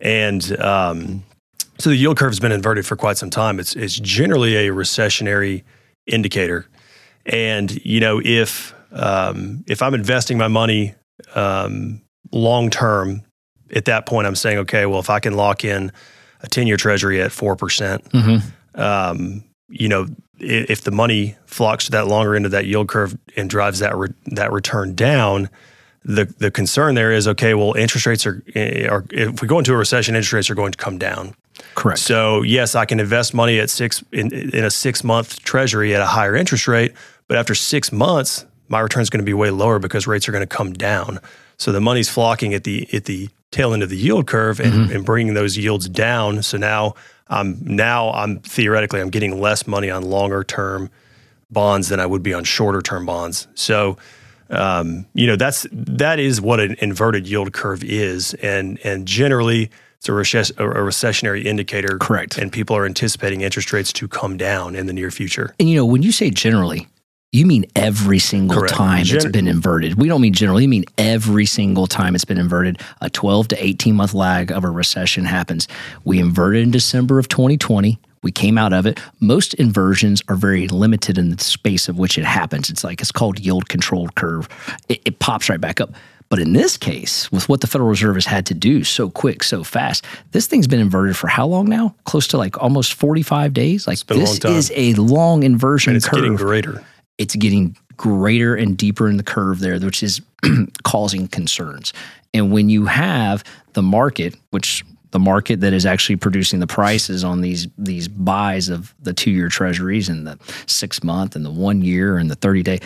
Speaker 2: And um, so the yield curve has been inverted for quite some time. It's, it's generally a recessionary indicator. And you know, if um, if I'm investing my money um, long term, at that point, I'm saying, okay, well, if I can lock in a 10 year treasury at 4%, percent mm-hmm. um, you know, if, if, the money flocks to that longer end of that yield curve and drives that, re- that return down, the, the concern there is, okay, well, interest rates are, eh, are, if we go into a recession, interest rates are going to come down.
Speaker 1: Correct.
Speaker 2: So yes, I can invest money at six in, in a six month treasury at a higher interest rate, but after six months, my return is going to be way lower because rates are going to come down. So the money's flocking at the at the tail end of the yield curve and, mm-hmm. and bringing those yields down. So now I'm now I'm theoretically I'm getting less money on longer term bonds than I would be on shorter term bonds. So um, you know that's that is what an inverted yield curve is, and and generally it's a, recess- a, recessionary indicator.
Speaker 1: Correct.
Speaker 2: And people are anticipating interest rates to come down in the near future.
Speaker 1: And you know when you say generally, you mean every single Correct. time Gen- it's been inverted. We don't mean generally, you mean every single time it's been inverted. A 12 to 18 month lag of a recession happens. We inverted in December of 2020. We came out of it. Most inversions are very limited in the space of which it happens. It's like it's called yield controlled curve. It, it pops right back up. But in this case, with what the Federal Reserve has had to do so quick, so fast, this thing's been inverted for how long now? Close to like almost 45 days. Like this is a long inversion
Speaker 2: and it's
Speaker 1: curve.
Speaker 2: getting greater
Speaker 1: it's getting greater and deeper in the curve there, which is causing concerns. And when you have the market, which the market that is actually producing the prices on these these buys of the two year treasuries and the six month and the one year and the 30 day,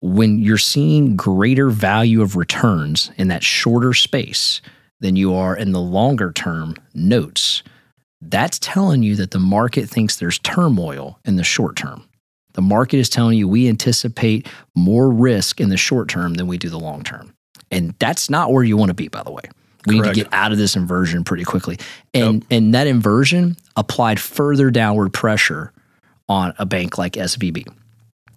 Speaker 1: when you're seeing greater value of returns in that shorter space than you are in the longer term notes, that's telling you that the market thinks there's turmoil in the short term. The market is telling you we anticipate more risk in the short term than we do the long term. And that's not where you want to be, by the way. We
Speaker 2: Correct.
Speaker 1: need to get out of this inversion pretty quickly. And and that inversion applied further downward pressure on a bank like SVB.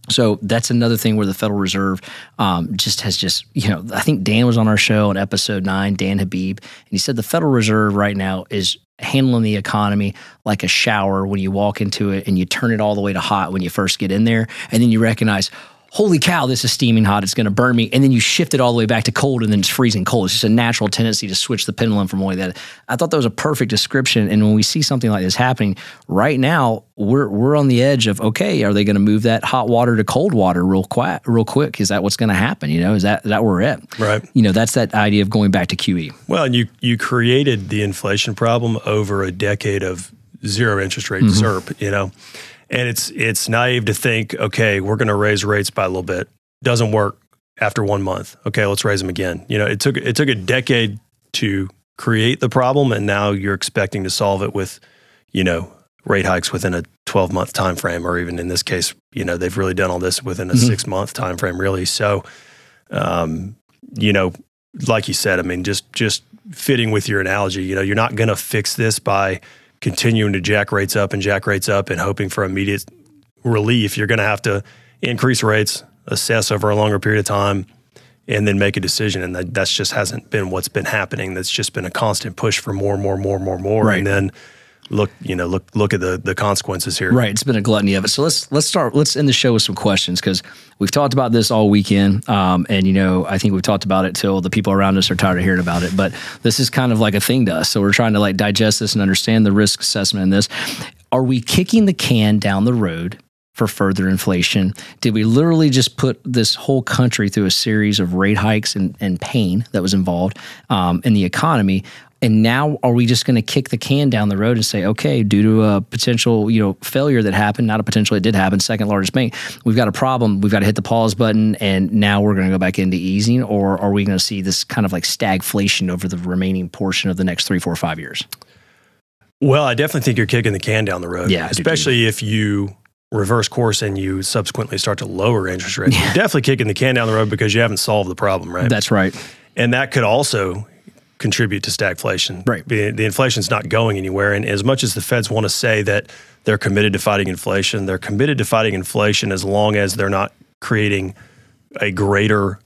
Speaker 1: So that's another thing where the Federal Reserve um, just has just, you know, I think Dan was on our show on episode nine, Dan Habib, and he said the Federal Reserve right now is handling the economy like a shower when you walk into it and you turn it all the way to hot when you first get in there. And then you recognize, holy cow, this is steaming hot. It's going to burn me. And then you shift it all the way back to cold and then it's freezing cold. It's just a natural tendency to switch the pendulum from one other. I thought that was a perfect description. And when we see something like this happening right now, we're, we're on the edge of, okay, are they going to move that hot water to cold water real quick? Real quick? Is that what's going to happen? You know, is that, is that where we're at?
Speaker 2: Right.
Speaker 1: You know, that's that idea of going back to. QE.
Speaker 2: Well, and you you created the inflation problem over a decade of zero interest rate mm-hmm. ZIRP, you know. And it's it's naive to think, okay, we're going to raise rates by a little bit. Doesn't work after one month. Okay, let's raise them again. You know, it took it took a decade to create the problem, and now you're expecting to solve it with, you know, rate hikes within a 12 month time frame, or even in this case, you know, they've really done all this within a
Speaker 1: Mhm.
Speaker 2: six month time frame, really. So, um, you know, like you said, I mean, just just fitting with your analogy, you know, you're not going to fix this by continuing to jack rates up and jack rates up and hoping for immediate relief. You're going to have to increase rates, assess over a longer period of time, and then make a decision. And that that's just hasn't been what's been happening. That's just been a constant push for more, more, more, more, more,
Speaker 1: Right.
Speaker 2: and then look, you know, look look at the the consequences here.
Speaker 1: Right. It's been a gluttony of it. So let's let's start. Let's end the show with some questions because we've talked about this all weekend, um, and you know I think we've talked about it till the people around us are tired of hearing about it. But this is kind of like a thing to us. So we're trying to like digest this and understand the risk assessment in this. Are we kicking the can down the road? For further inflation, did we literally just put this whole country through a series of rate hikes and, and pain that was involved um, in the economy? And now, are we just going to kick the can down the road and say, okay, due to a potential, you know, failure that happened, not a potential, it did happen, second largest bank, we've got a problem. We've got to hit the pause button, and now we're going to go back into easing, or are we going to see this kind of like stagflation over the remaining portion of the next three, four, five years?
Speaker 2: Well, I definitely think you're kicking the can down the road.
Speaker 1: Yeah, I do too.
Speaker 2: especially if you reverse course and you subsequently start to lower interest rates. You're definitely kicking the can down the road because you haven't solved the problem, right?
Speaker 1: That's right.
Speaker 2: and that could also contribute to stagflation.
Speaker 1: Right.
Speaker 2: The, the inflation's not going anywhere. And as much as the feds want to say that they're committed to fighting inflation, they're committed to fighting inflation as long as they're not creating a greater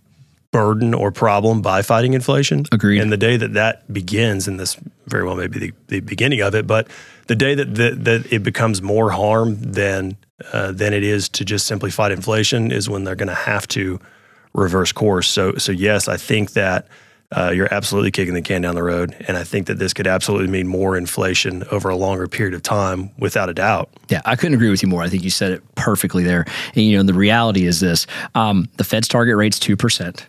Speaker 2: burden or problem by fighting inflation.
Speaker 1: Agreed.
Speaker 2: And the day that that begins, and this very well may be the, the beginning of it, but the day that that, that it becomes more harm than uh, than it is to just simply fight inflation is when they're going to have to reverse course. So so yes, I think that. Uh, you're absolutely kicking the can down the road, and I think that this could absolutely mean more inflation over a longer period of time, without a doubt.
Speaker 1: Yeah, I couldn't agree with you more. I think you said it perfectly there. And you know, the reality is this: um, the Fed's target rate's two percent.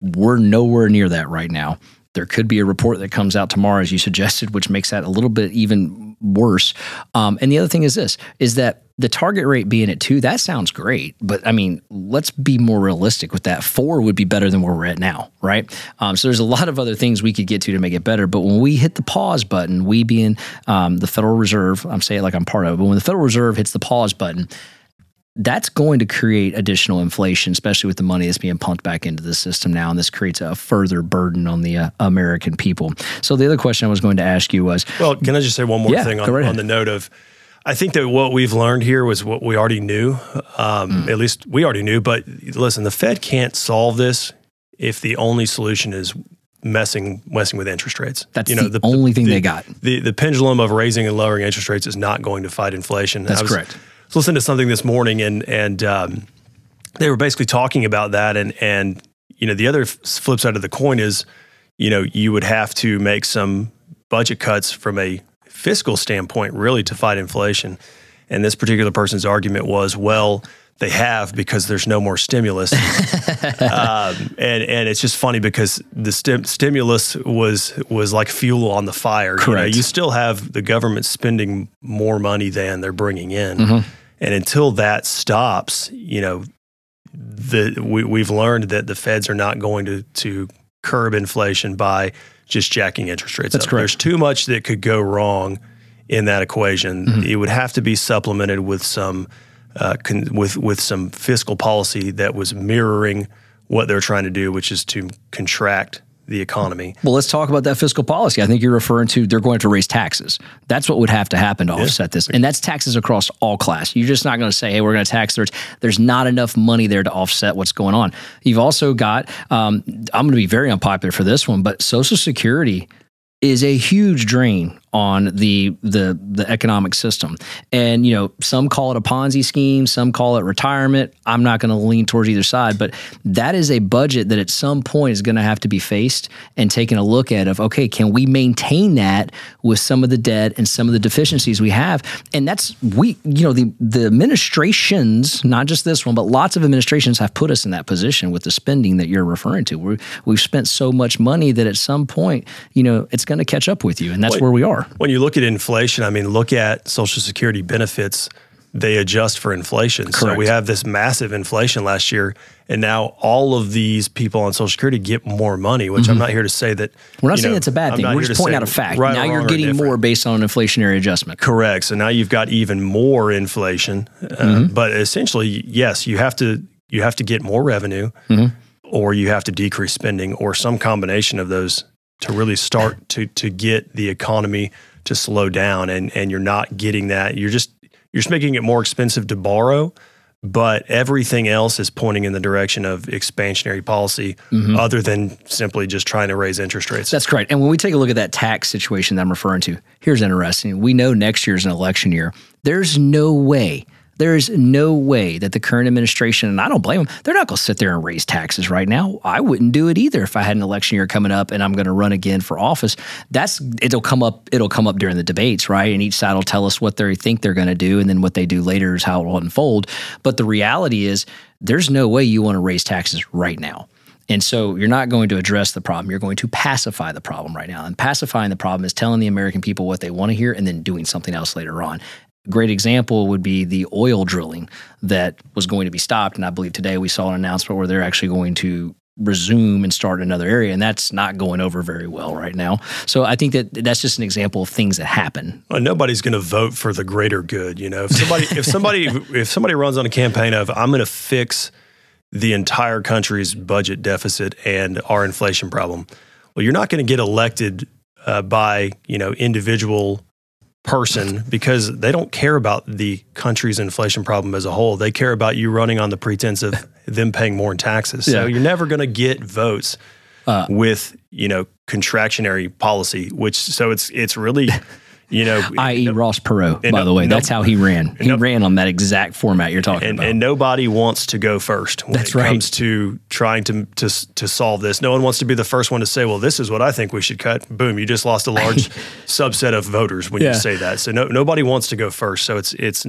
Speaker 1: We're nowhere near that right now. There could be a report that comes out tomorrow, as you suggested, which makes that a little bit even worse. Um, and the other thing is this: is that the target rate being at two, that sounds great, but I mean, let's be more realistic with that. Four would be better than where we're at now, right? Um, so there's a lot of other things we could get to to make it better. But when we hit the pause button, we being um, the Federal Reserve, I'm saying it like I'm part of it, but when the Federal Reserve hits the pause button, that's going to create additional inflation, especially with the money that's being pumped back into the system now. And this creates a further burden on the uh, American people. So the other question I was going to ask you was
Speaker 2: Well, can I just say one more
Speaker 1: Yeah,
Speaker 2: thing on, on the note of I think that what we've learned here was what we already knew. Um,
Speaker 1: Mm.
Speaker 2: At least we already knew. But listen, the Fed can't solve this if the only solution is messing messing with interest rates.
Speaker 1: that's the, only thing
Speaker 2: the,
Speaker 1: they got.
Speaker 2: The, the pendulum of raising and lowering interest rates is not going to fight inflation.
Speaker 1: That's
Speaker 2: I was,
Speaker 1: correct.
Speaker 2: listening to something this morning, and and um, they were basically talking about that, and and you know the other flip side of the coin is, you know, you would have to make some budget cuts from a fiscal standpoint, really, to fight inflation. And this particular person's argument was, well, they have because there's no more stimulus. um, and and it's just funny because the stim- stimulus was was like fuel on the fire. You, know,
Speaker 1: Correct.
Speaker 2: you still have the government spending more money than they're bringing in,
Speaker 1: Mhm.
Speaker 2: and until that stops, you know, the we, we've learned that the Feds are not going to to curb inflation by just jacking interest rates
Speaker 1: That's
Speaker 2: up.
Speaker 1: correct.
Speaker 2: There's too much that could go wrong in that equation.
Speaker 1: Mm-hmm.
Speaker 2: It would have to be supplemented with some uh, con- with with some fiscal policy that was mirroring what they're trying to do, which is to contract the economy.
Speaker 1: Well, let's talk about that fiscal policy. I think you're referring to they're going to raise taxes. That's what would have to happen to offset this. And that's taxes across all class. You're just not going to say, hey, we're going to tax there's there's not enough money there to offset what's going on. You've also got um, I'm going to be very unpopular for this one, but Social Security is a huge drain on the the the economic system. And you know, some call it a Ponzi scheme, some call it retirement. I'm not going to lean towards either side, but that is a budget that at some point is going to have to be faced and taken a look at of okay, can we maintain that with some of the debt and some of the deficiencies we have? And that's we you know, the the administrations, not just this one, but lots of administrations have put us in that position with the spending that you're referring to. we we've spent so much money that at some point, you know, it's going to catch up with you and that's where we are.
Speaker 2: When you look at inflation, I mean, look at Social Security benefits. They adjust for inflation.
Speaker 1: Correct.
Speaker 2: So we have this massive inflation last year, and now all of these people on Social Security get more money. Which mm-hmm. I'm not here to say that
Speaker 1: we're not saying know, it's a bad thing. We're just pointing out a fact. Right now you're getting more based on an inflationary adjustment.
Speaker 2: Correct. So now you've got even more inflation. Uh, mm-hmm. But essentially, yes, you have to you have to get more revenue, mm-hmm. or you have to decrease spending, or some combination of those to really start to to get the economy to slow down and and you're not getting that you're just you're just making it more expensive to borrow but everything else is pointing in the direction of expansionary policy mm-hmm. other than simply just trying to raise interest rates.
Speaker 1: That's correct. And when we take a look at that tax situation that I'm referring to, here's interesting. We know next year is an election year. There's no way there is no way that the current administration, and I don't blame them, they're not going to sit there and raise taxes right now. I wouldn't do it either if I had an election year coming up and I'm going to run again for office. That's it'll come up. It'll come up during the debates, right? And each side will tell us what they think they're going to do, and then what they do later is how it will unfold. But the reality is, there's no way you want to raise taxes right now. And so you're not going to address the problem. You're going to pacify the problem right now. And pacifying the problem is telling the American people what they want to hear and then doing something else later on great example would be the oil drilling that was going to be stopped. And I believe today we saw an announcement where they're actually going to resume and start another area and that's not going over very well right now. So i think that that's just an example of things that happen.
Speaker 2: Well, nobody's going to vote for the greater good you know? If somebody if somebody if somebody runs on a campaign of i'm going to fix the entire country's budget deficit and our inflation problem well you're not going to get elected uh, by you know individual person because they don't care about the country's inflation problem as a whole. They care about you running on the pretense of them paying more in taxes. So yeah. you're never going to get votes uh, with, you know, contractionary policy, which so it's it's really you know,
Speaker 1: i.e. Ross Perot, by no, the way. No, that's how he ran. He no, ran on that exact format you're talking
Speaker 2: and,
Speaker 1: about.
Speaker 2: And nobody wants to go first when that's it right. comes to trying to, to to solve this. No one wants to be the first one to say, "Well, this is what I think we should cut." Boom, you just lost a large subset of voters when yeah. you say that. So no, nobody wants to go first. So it's it's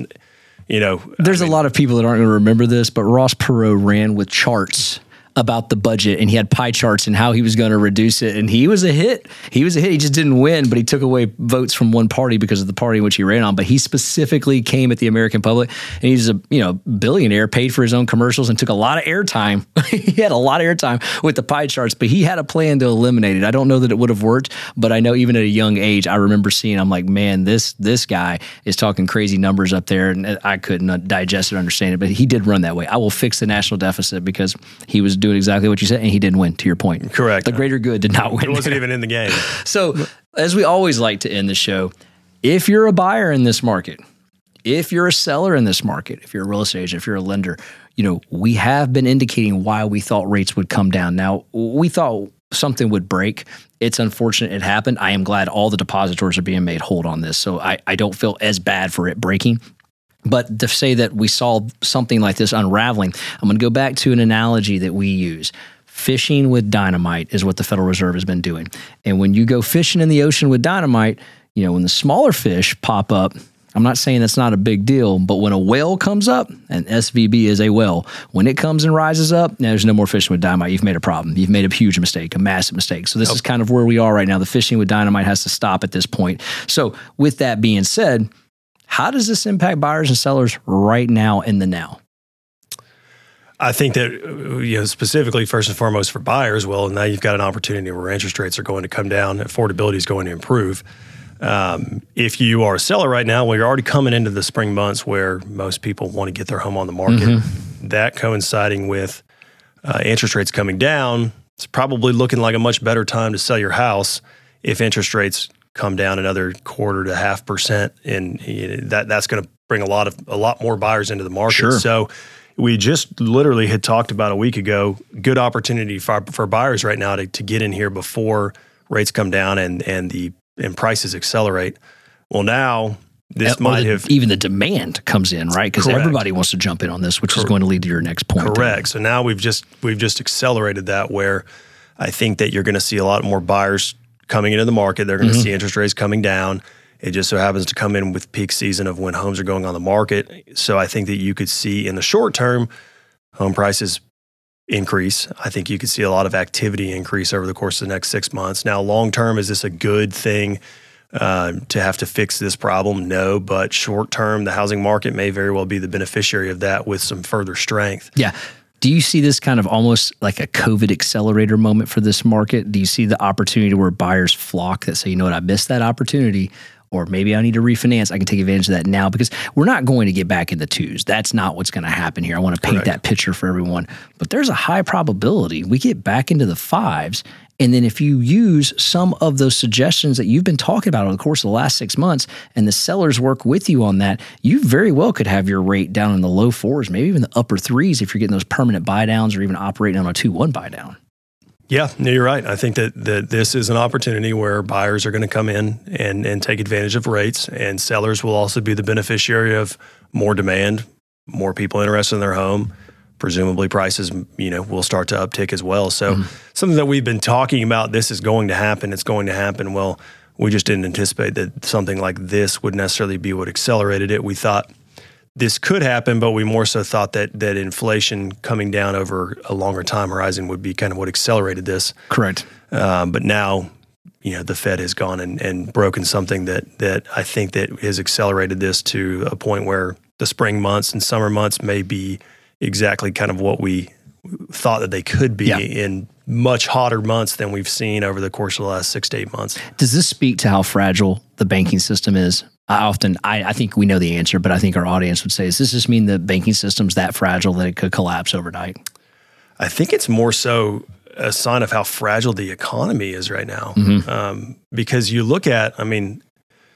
Speaker 2: you know,
Speaker 1: there's I mean, a lot of people that aren't going to remember this, but Ross Perot ran with charts about the budget and he had pie charts and how he was going to reduce it. And he was a hit. He was a hit. He just didn't win, but he took away votes from one party because of the party in which he ran on. But he specifically came at the American public and he's a you know billionaire, paid for his own commercials and took a lot of airtime. he had a lot of airtime with the pie charts, but he had a plan to eliminate it. I don't know that it would have worked, but I know even at a young age, I remember seeing. I'm like, man, this this guy is talking crazy numbers up there, and I couldn't digest it, understand it. But he did run that way. I will fix the national deficit because he was doing exactly what you said, and he didn't win. To your point,
Speaker 2: correct.
Speaker 1: The greater good did not win.
Speaker 2: It wasn't even in the game.
Speaker 1: so, as we always like to end the show, if you're a buyer in this market, if you're a seller in this market, if you're a real estate agent, if you're a lender, you know we have been indicating why we thought rates would come down. Now we thought something would break. It's unfortunate it happened. I am glad all the depositors are being made hold on this. So I, I don't feel as bad for it breaking. But to say that we saw something like this unraveling, I'm going to go back to an analogy that we use. Fishing with dynamite is what the Federal Reserve has been doing. And when you go fishing in the ocean with dynamite, you know, when the smaller fish pop up, I'm not saying that's not a big deal, but when a whale comes up, and SVB is a whale, when it comes and rises up, there's no more fishing with dynamite. You've made a problem. You've made a huge mistake, a massive mistake. So this okay. is kind of where we are right now. The fishing with dynamite has to stop at this point. So with that being said, how does this impact buyers and sellers right now in the now?
Speaker 2: I think that you know specifically first and foremost for buyers, well, now you've got an opportunity where interest rates are going to come down, affordability is going to improve. Um, if you are a seller right now, well, you're already coming into the spring months where most people want to get their home on the market. Mm-hmm. That coinciding with uh, interest rates coming down, it's probably looking like a much better time to sell your house if interest rates come down another quarter to half percent, and you know, that that's going to bring a lot of a lot more buyers into the market.
Speaker 1: Sure.
Speaker 2: So we just literally had talked about a week ago. Good opportunity for for buyers right now to, to get in here before rates come down and and the and prices accelerate. Well, now this might
Speaker 1: the-
Speaker 2: have
Speaker 1: even the demand comes in, right? Because everybody wants to jump in on this, which is going to lead to your next point.
Speaker 2: Correct. So now we've just we've just accelerated that where I think that you're going to see a lot more buyers coming into the market. They're going to see interest rates coming down. It just so happens to come in with peak season of when homes are going on the market. So I think that you could see in the short term home prices increase. I think you could see a lot of activity increase over the course of the next six months. Now, long term, is this a good thing uh, to have to fix this problem? No, but short term, the housing market may very well be the beneficiary of that with some further strength.
Speaker 1: Yeah. Do you see this kind of almost like a COVID accelerator moment for this market? Do you see the opportunity where buyers flock that say, you know what, I missed that opportunity, or maybe I need to refinance. I can take advantage of that now because we're not going to get back in the twos. That's not what's going to happen here. I want to paint
Speaker 2: Correct.
Speaker 1: that picture for everyone. But there's a high probability we get back into the fives. And then if you use some of those suggestions that you've been talking about over the course of the last six months and the sellers work with you on that, you very well could have your rate down in the low fours, maybe even the upper threes if you're getting those permanent buy downs or even operating on a 2 1 buy down.
Speaker 2: Yeah, no, you're right. I think that, that this is an opportunity where buyers are going to come in and, and take advantage of rates, and sellers will also be the beneficiary of more demand, more people interested in their home. Presumably, prices you know will start to uptick as well. So, something that we've been talking about, this is going to happen. It's going to happen. Well, we just didn't anticipate that something like this would necessarily be what accelerated it. We thought this could happen, but we more so thought that that inflation coming down over a longer time horizon would be kind of what accelerated this.
Speaker 1: Correct.
Speaker 2: Um, but now, you know, the Fed has gone and, and broken something that that I think that has accelerated this to a point where the spring months and summer months may be exactly kind of what we thought that they could be
Speaker 1: Yeah.
Speaker 2: in much hotter months than we've seen over the course of the last six to eight months.
Speaker 1: Does this speak to how fragile the banking system is? I often, I, I think we know the answer, but I think our audience would say, does this just mean the banking system's that fragile that it could collapse overnight?
Speaker 2: I think it's more so a sign of how fragile the economy is right now. Um, because you look at, I mean,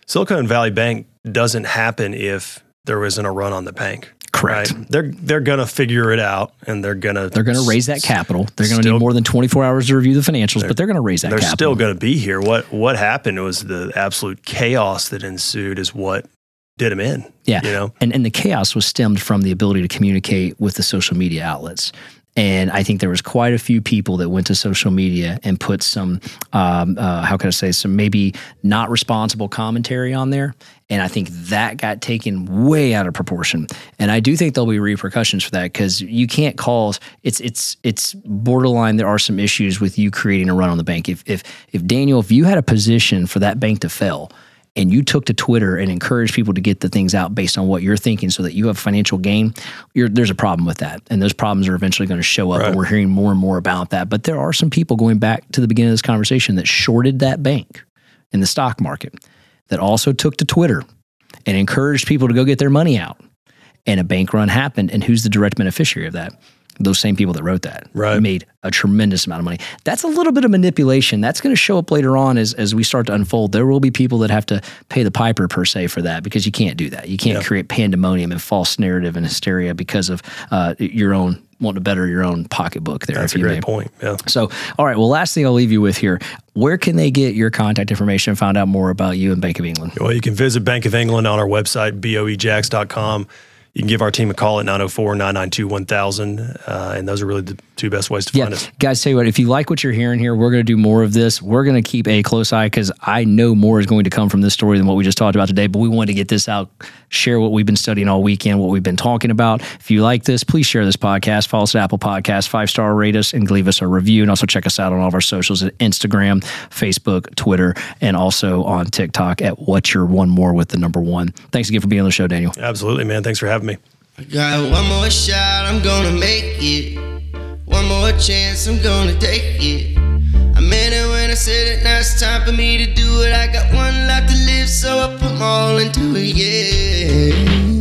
Speaker 2: Silicon Valley Bank doesn't happen if there isn't a run on the bank.
Speaker 1: Correct.
Speaker 2: Right? They're they're gonna figure it out, and they're gonna
Speaker 1: They're going to raise that capital. They're going to
Speaker 2: Still-
Speaker 1: need more than 24 hours to review the financials, but they're going to raise that
Speaker 2: They're
Speaker 1: capital.
Speaker 2: still going to be here. What what happened was the absolute chaos that ensued is what did them in.
Speaker 1: Yeah.
Speaker 2: you know.
Speaker 1: And and the chaos was stemmed from the ability to communicate with the social media outlets. And I think there was quite a few people that went to social media and put some, um, uh, how can I say, some maybe not responsible commentary on there. And I think that got taken way out of proportion. And I do think there'll be repercussions for that because you can't call it's it's it's borderline. There are some issues with you creating a run on the bank. If if if Daniel, if you had a position for that bank to fail, and you took to Twitter and encouraged people to get the things out based on what you're thinking so that you have financial gain, you're, there's a problem with that. And those problems are eventually going to show up.
Speaker 2: Right.
Speaker 1: And we're hearing more and more about that. But there are some people going back to the beginning of this conversation that shorted that bank in the stock market that also took to Twitter and encouraged people to go get their money out. And a bank run happened. And who's the direct beneficiary of that? Those same people that wrote that
Speaker 2: Right.
Speaker 1: made a tremendous amount of money. That's a little bit of manipulation. That's going to show up later on as, as we start to unfold. There will be people that have to pay the piper per se for that because you can't do that. You can't create pandemonium and false narrative and hysteria because of uh, your own wanting to better your own pocketbook there.
Speaker 2: That's a great
Speaker 1: may.
Speaker 2: point. Yeah.
Speaker 1: So, all right. Well, last thing I'll leave you with here. Where can they get your contact information and find out more about you and Bank of England?
Speaker 2: Well, you can visit Bank of England on our website, boejax.com. You can give our team a call at 904 992 1000. uh, And those are really the two best ways to
Speaker 1: Yeah,
Speaker 2: find us.
Speaker 1: guys, tell you what, if you like what you're hearing here, we're going to do more of this. We're going to keep a close eye because I know more is going to come from this story than what we just talked about today. But we wanted to get this out, share what we've been studying all weekend, what we've been talking about. If you like this, please share this podcast. Follow us at Apple Podcasts, five star rate us, and leave us a review. And also check us out on all of our socials at Instagram, Facebook, Twitter, and also on TikTok at What's Your One More with the number one. Thanks again for being on the show, Daniel.
Speaker 2: Absolutely, man. Thanks for having me.
Speaker 3: I Got one more shot, I'm gonna make it. One more chance, I'm gonna take it. I meant it when I said it, now it's time for me to do it. I got one life to live, so I put all into it, yeah.